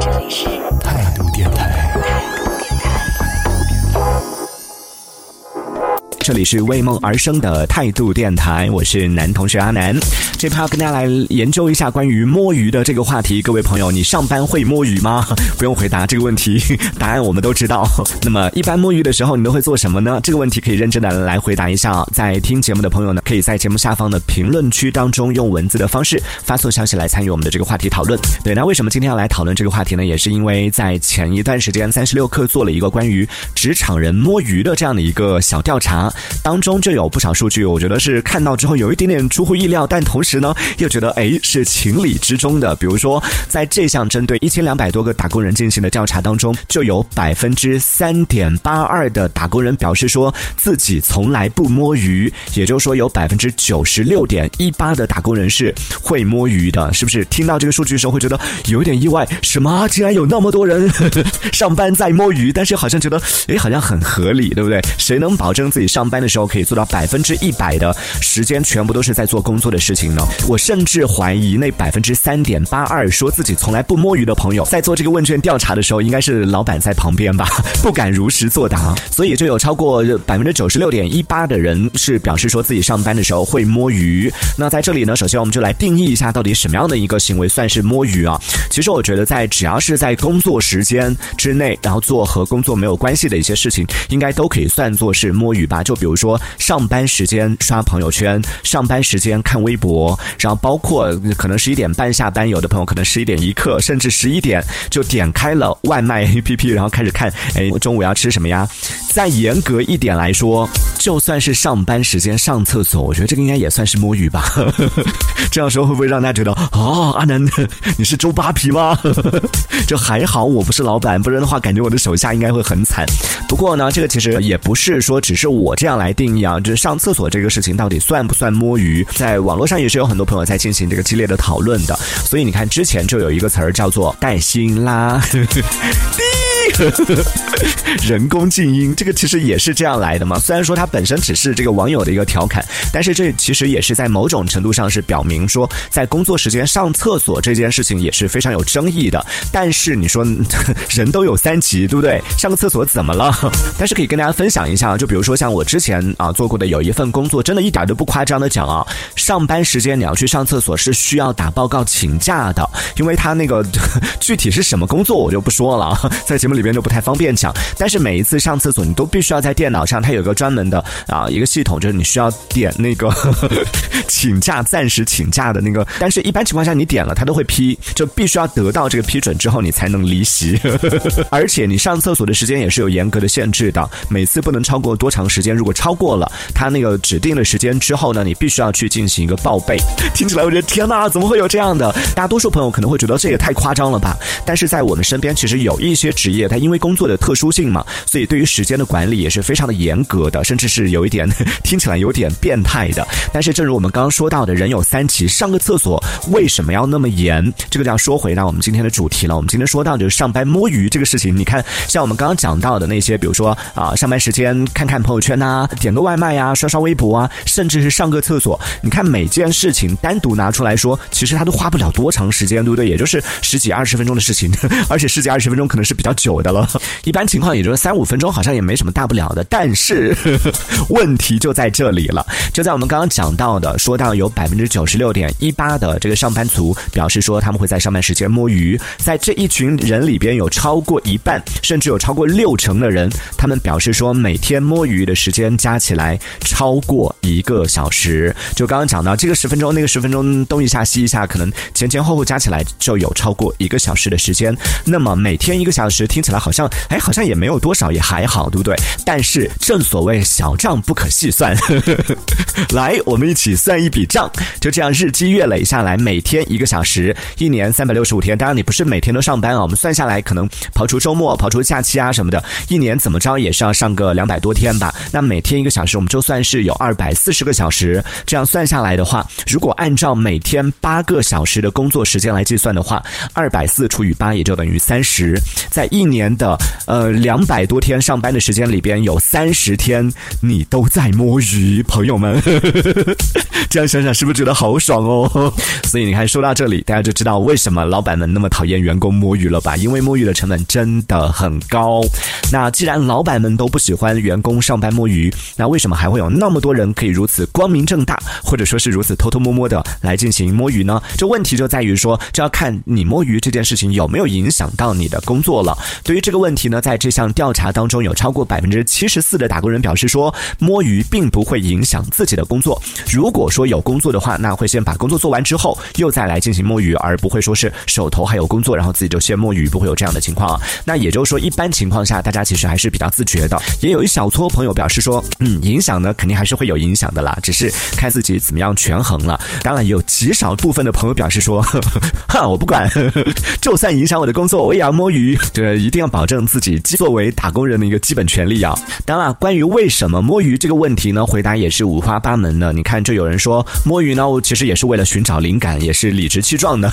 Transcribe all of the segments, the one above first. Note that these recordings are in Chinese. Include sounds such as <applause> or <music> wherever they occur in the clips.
这里是态度电台，这里是为梦而生的态度电台，我是男同学阿南。这趴要跟大家来研究一下关于摸鱼的这个话题。各位朋友，你上班会摸鱼吗？<laughs> 不用回答这个问题，<laughs> 答案我们都知道。那么，一般摸鱼的时候，你都会做什么呢？这个问题可以认真的来回答一下。在听节目的朋友呢，可以在节目下方的评论区当中用文字的方式发送消息来参与我们的这个话题讨论。对，那为什么今天要来讨论这个话题呢？也是因为在前一段时间，三十六氪做了一个关于职场人摸鱼的这样的一个小调查，当中就有不少数据，我觉得是看到之后有一点点出乎意料，但同时呢，又觉得哎是情理之中的。比如说，在这项针对一千两百多个打工人进行的调查当中，就有百分之三点八二的打工人表示说自己从来不摸鱼，也就是说有百分之九十六点一八的打工人是会摸鱼的，是不是？听到这个数据的时候会觉得有一点意外，什么？竟然有那么多人 <laughs> 上班在摸鱼，但是好像觉得哎好像很合理，对不对？谁能保证自己上班的时候可以做到百分之一百的时间全部都是在做工作的事情呢？我甚至怀疑那百分之三点八二说自己从来不摸鱼的朋友，在做这个问卷调查的时候，应该是老板在旁边吧，<laughs> 不敢如实作答，所以就有超过百分之九十六点一八的人是表示说自己上班的时候会摸鱼。那在这里呢，首先我们就来定义一下，到底什么样的一个行为算是摸鱼啊？其实我觉得，在只要是在工作时间之内，然后做和工作没有关系的一些事情，应该都可以算作是摸鱼吧。就比如说上班时间刷朋友圈，上班时间看微博，然后包括可能十一点半下班，有的朋友可能十一点一刻，甚至十一点就点开了外卖 <laughs> APP，然后开始看，哎，中午要吃什么呀？再严格一点来说，就算是上班时间上厕所，我觉得这个应该也算是摸鱼吧。<laughs> 这样说会不会让大家觉得哦，阿南你是周扒皮吗？<laughs> 就还好我不是老板，不然的话感觉我的手下应该会很惨。不过呢，这个其实也不是说只是我这样来定义啊，就是上厕所这个事情到底算不算摸鱼，在网络上也是有很多朋友在进行这个激烈的讨论的。所以你看，之前就有一个词儿叫做带薪啦。<laughs> <laughs> 人工静音，这个其实也是这样来的嘛。虽然说它本身只是这个网友的一个调侃，但是这其实也是在某种程度上是表明说，在工作时间上厕所这件事情也是非常有争议的。但是你说 <laughs> 人都有三急，对不对？上个厕所怎么了？<laughs> 但是可以跟大家分享一下，就比如说像我之前啊做过的有一份工作，真的一点都不夸张的讲啊，上班时间你要去上厕所是需要打报告请假的，因为他那个具体是什么工作我就不说了，在节目里边就不太方便讲。但是每一次上厕所你都必须要在电脑上，它有个专门的啊一个系统，就是你需要点那个 <laughs> 请假暂时请假的那个，但是一般情况下你点了它都会批，就必须要得到这个批准之后你才能离席，<laughs> 而且你上厕所的时间也是有严格的限制的，每次不能超过多长时间，如果超过了它那个指定的时间之后呢，你必须要去进行一个报备。<laughs> 听起来我觉得天哪，怎么会有这样的？大多数朋友可能会觉得这也太夸张了吧？但是在我们身边其实有一些职业，它因为工作的特殊性嘛，所以对于时间的管理也是非常的严格的，甚至是有一点 <laughs> 听起来有点变态的。但是正如我们刚刚说到的，人有三急，上个厕所为什么要那么严？这个就要说回到我们今天的主题了。我们今天说到就是上班摸鱼这个事情。你看，像我们刚刚讲到的那些，比如说啊，上班时间看看朋友圈呐，点个外卖呀，刷刷微博啊，甚至是上个厕所，你看每件事情单独拿出来说，其实它都花不了多长时间，对不对？也就是十几二十分钟的事情，<laughs> 而且十几二十分钟可能是比较久的了。<laughs> 一般情况也就是三五分钟，好像也没什么大不了的。但是 <laughs> 问题就在这里了，就在我们刚刚讲到的，说到有百分之九十六点一八的这个上班族表示说他们会在上班时间摸鱼，在这一群人里边有超过一半，甚至有超过六成的人，他们表示说每天摸鱼的时间加起来超过一个小时。就刚刚讲到这个十分钟，那个十分钟东一下西一下，可能前前后后加起来就有超过一个小时的时间。那么每天一个小时听起来来好像，哎，好像也没有多少，也还好，对不对？但是正所谓小账不可细算，<laughs> 来，我们一起算一笔账。就这样日积月累下来，每天一个小时，一年三百六十五天。当然你不是每天都上班啊，我们算下来，可能刨除周末、刨除假期啊什么的，一年怎么着也是要上个两百多天吧。那每天一个小时，我们就算是有二百四十个小时。这样算下来的话，如果按照每天八个小时的工作时间来计算的话，二百四除以八也就等于三十，在一年。年的呃两百多天上班的时间里边，有三十天你都在摸鱼，朋友们，<laughs> 这样想想是不是觉得好爽哦？所以你看，说到这里，大家就知道为什么老板们那么讨厌员工摸鱼了吧？因为摸鱼的成本真的很高。那既然老板们都不喜欢员工上班摸鱼，那为什么还会有那么多人可以如此光明正大，或者说是如此偷偷摸摸的来进行摸鱼呢？这问题就在于说，这要看你摸鱼这件事情有没有影响到你的工作了。对于这个问题呢，在这项调查当中，有超过百分之七十四的打工人表示说，摸鱼并不会影响自己的工作。如果说有工作的话，那会先把工作做完之后，又再来进行摸鱼，而不会说是手头还有工作，然后自己就先摸鱼，不会有这样的情况。那也就是说，一般情况下，大家其实还是比较自觉的。也有一小撮朋友表示说，嗯，影响呢肯定还是会有影响的啦，只是看自己怎么样权衡了。当然，也有极少部分的朋友表示说，<laughs> 哈，我不管，<laughs> 就算影响我的工作，我也要摸鱼。这一定要保证自己基作为打工人的一个基本权利啊。当然，关于为什么摸鱼这个问题呢，回答也是五花八门的。你看，就有人说摸鱼呢，我其实也是为了寻找灵感，也是理直气壮的。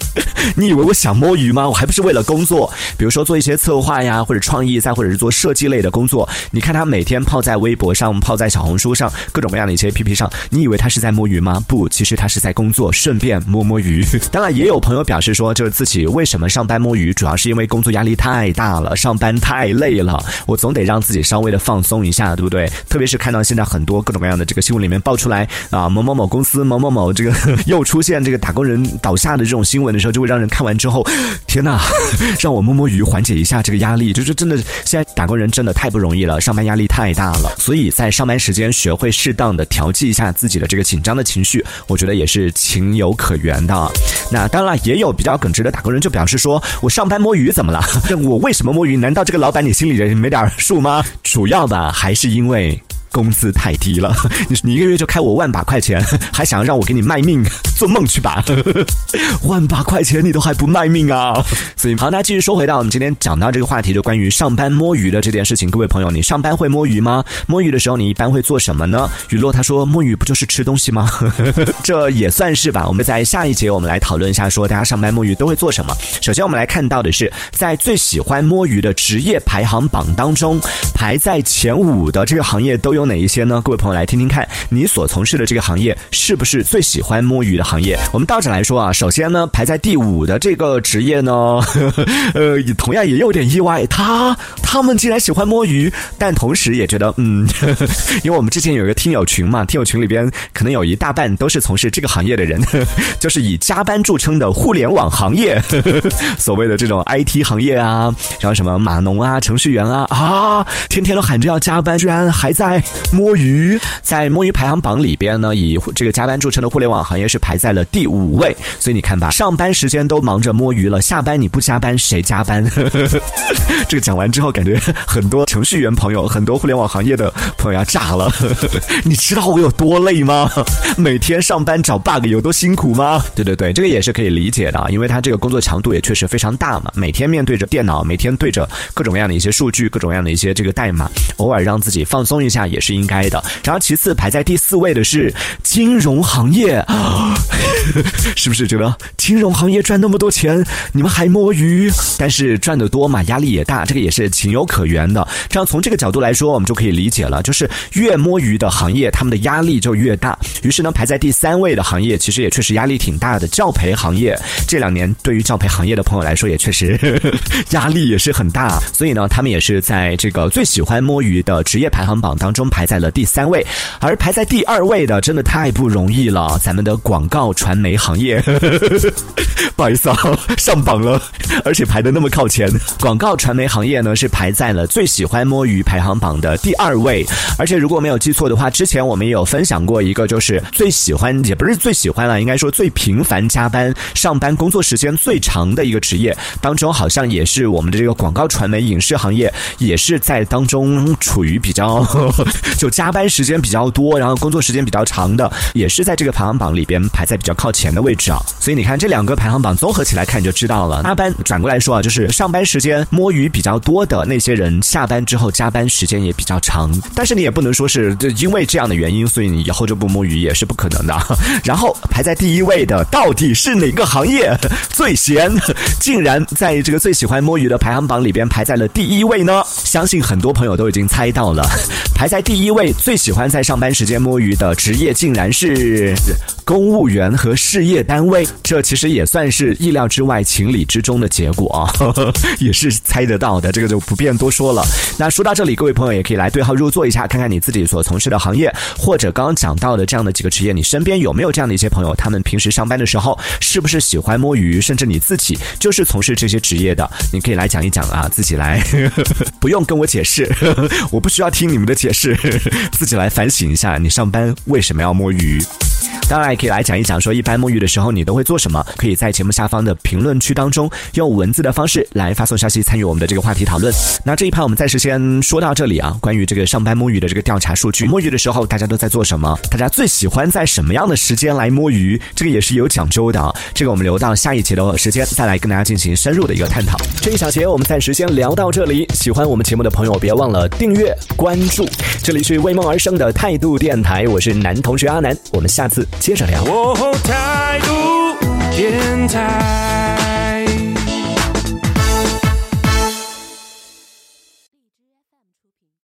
<laughs> 你以为我想摸鱼吗？我还不是为了工作，比如说做一些策划呀，或者创意，再或者是做设计类的工作。你看他每天泡在微博上，泡在小红书上，各种各样的一些 APP 上，你以为他是在摸鱼吗？不，其实他是在工作，顺便摸摸鱼。当然，也有朋友表示说，就是自己为什么上班摸鱼，主要是因为工作压力太太大了，上班太累了，我总得让自己稍微的放松一下，对不对？特别是看到现在很多各种各样的这个新闻里面爆出来啊，某某某公司某某某这个 <laughs> 又出现这个打工人倒下的这种新闻的时候，就会让人看完之后，天呐，<laughs> 让我摸摸鱼，缓解一下这个压力。就是真的，现在打工人真的太不容易了，上班压力太大了，所以在上班时间学会适当的调剂一下自己的这个紧张的情绪，我觉得也是情有可原的。那当然了也有比较耿直的打工人就表示说，我上班摸鱼怎么了？<laughs> 我为什么摸鱼？难道这个老板你心里人没点数吗？主要的还是因为。工资太低了，你 <laughs> 你一个月就开我万把块钱，还想让我给你卖命，做梦去吧！<laughs> 万把块钱你都还不卖命啊！所以好，那继续说回到我们今天讲到这个话题，就关于上班摸鱼的这件事情。各位朋友，你上班会摸鱼吗？摸鱼的时候你一般会做什么呢？雨落他说摸鱼不就是吃东西吗？<laughs> 这也算是吧。我们在下一节我们来讨论一下，说大家上班摸鱼都会做什么。首先我们来看到的是，在最喜欢摸鱼的职业排行榜当中，排在前五的这个行业都有。哪一些呢？各位朋友来听听看，你所从事的这个行业是不是最喜欢摸鱼的行业？我们倒着来说啊，首先呢，排在第五的这个职业呢，呵 <laughs> 呵呃，也同样也有点意外，他他们竟然喜欢摸鱼，但同时也觉得，嗯，呵 <laughs> 呵因为我们之前有一个听友群嘛，听友群里边可能有一大半都是从事这个行业的人，<laughs> 就是以加班著称的互联网行业呵呵，所谓的这种 IT 行业啊，然后什么码农啊、程序员啊，啊，天天都喊着要加班，居然还在。摸鱼在摸鱼排行榜里边呢，以这个加班著称的互联网行业是排在了第五位。所以你看吧，上班时间都忙着摸鱼了，下班你不加班谁加班？<laughs> 这个讲完之后，感觉很多程序员朋友、很多互联网行业的朋友要炸了。<laughs> 你知道我有多累吗？每天上班找 bug 有多辛苦吗？对对对，这个也是可以理解的，因为他这个工作强度也确实非常大嘛。每天面对着电脑，每天对着各种各样的一些数据、各种各样的一些这个代码，偶尔让自己放松一下也也。是应该的。然后其次排在第四位的是金融行业，<laughs> 是不是觉得金融行业赚那么多钱，你们还摸鱼？但是赚得多嘛，压力也大，这个也是情有可原的。这样从这个角度来说，我们就可以理解了，就是越摸鱼的行业，他们的压力就越大。于是呢，排在第三位的行业，其实也确实压力挺大的。教培行业这两年对于教培行业的朋友来说，也确实 <laughs> 压力也是很大。所以呢，他们也是在这个最喜欢摸鱼的职业排行榜当中。排在了第三位，而排在第二位的真的太不容易了。咱们的广告传媒行业，<laughs> 不好意思啊，上榜了，而且排的那么靠前。广告传媒行业呢是排在了最喜欢摸鱼排行榜的第二位。而且如果没有记错的话，之前我们也有分享过一个，就是最喜欢也不是最喜欢了，应该说最频繁加班、上班工作时间最长的一个职业当中，好像也是我们的这个广告传媒影视行业，也是在当中处于比较。<laughs> 就加班时间比较多，然后工作时间比较长的，也是在这个排行榜里边排在比较靠前的位置啊。所以你看这两个排行榜综合起来看，你就知道了。加班转过来说啊，就是上班时间摸鱼比较多的那些人，下班之后加班时间也比较长。但是你也不能说是就因为这样的原因，所以你以后就不摸鱼也是不可能的。<laughs> 然后排在第一位的到底是哪个行业最闲？竟然在这个最喜欢摸鱼的排行榜里边排在了第一位呢？相信很多朋友都已经猜到了，<laughs> 排在第一位最喜欢在上班时间摸鱼的职业，竟然是公务员和事业单位。这其实也算是意料之外、情理之中的结果啊，<laughs> 也是猜得到的，这个就不便多说了。那说到这里，各位朋友也可以来对号入座一下，看看你自己所从事的行业，或者刚刚讲到的这样的几个职业，你身边有没有这样的一些朋友？他们平时上班的时候是不是喜欢摸鱼？甚至你自己就是从事这些职业的，你可以来讲一讲啊，自己来，<laughs> 不用跟我解释，<laughs> 我不需要听你们的解释，<laughs> 自己来反省一下，你上班为什么要摸鱼？当然也可以来讲一讲，说一般沐浴的时候你都会做什么？可以在节目下方的评论区当中用文字的方式来发送消息，参与我们的这个话题讨论。那这一盘我们暂时先说到这里啊。关于这个上班摸鱼的这个调查数据，摸鱼的时候大家都在做什么？大家最喜欢在什么样的时间来摸鱼？这个也是有讲究的啊。这个我们留到下一节的时间再来跟大家进行深入的一个探讨。这一小节我们暂时先聊到这里。喜欢我们节目的朋友，别忘了订阅关注。这里是为梦而生的态度电台，我是男同学阿南，我们下次。接着聊。态度电台。